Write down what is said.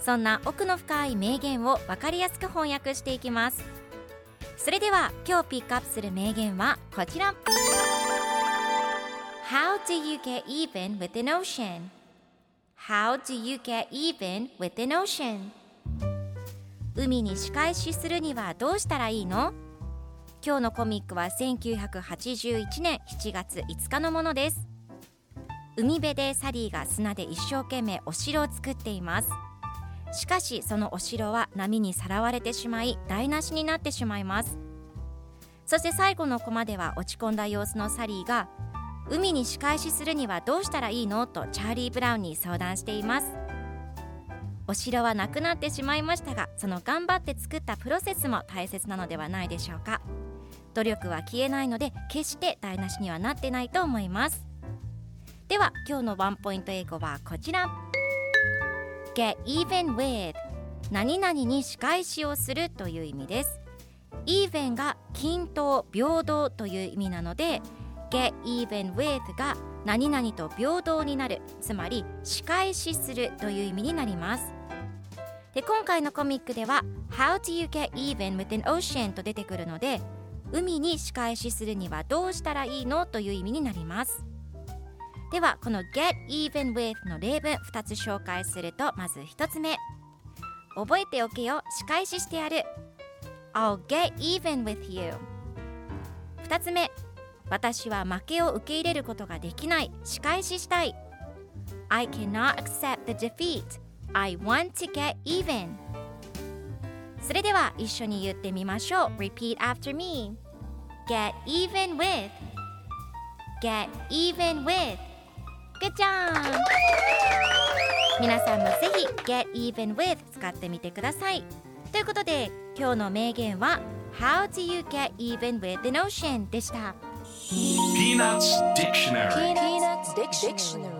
そんな奥の深い名言を分かりやすく翻訳していきます。それでは今日ピックアップする名言はこちら。How do you get even with an ocean? How do you get even with an ocean? 海に仕返しするにはどうしたらいいの？今日のコミックは1981年7月5日のものです。海辺でサリーが砂で一生懸命お城を作っています。しかしそのお城は波にさらわれてしまい台無しになってしまいます。そして最後のコマでは落ち込んだ様子のサリーが海に仕返しするにはどうしたらいいの？とチャーリー・ブラウンに相談しています。お城はなくなってしまいましたがその頑張って作ったプロセスも大切なのではないでしょうか。努力は消えないので決して台無しにはなってないと思います。では今日のワンポイント英語はこちら。Get even with 何々に仕返しをするという意味です。even が均等平等という意味なので get even with が何々と平等になる。つまり仕返しするという意味になります。で今回のコミックでは How do you get even with an ocean と出てくるので海に仕返しするにはどうしたらいいの？という意味になります。ではこの get even with の例文2つ紹介するとまず1つ目覚えておけよ仕返ししてやる I'll get even with you 2つ目私は負けを受け入れることができない仕返ししたい I cannot accept the defeat I want to get even それでは一緒に言ってみましょう Repeat after me Get even with Get even with ック皆さんもぜひ Get Even With 使ってみてください。ということで今日の名言は How do you get even with the notion でした。ピーナッツディクショナリ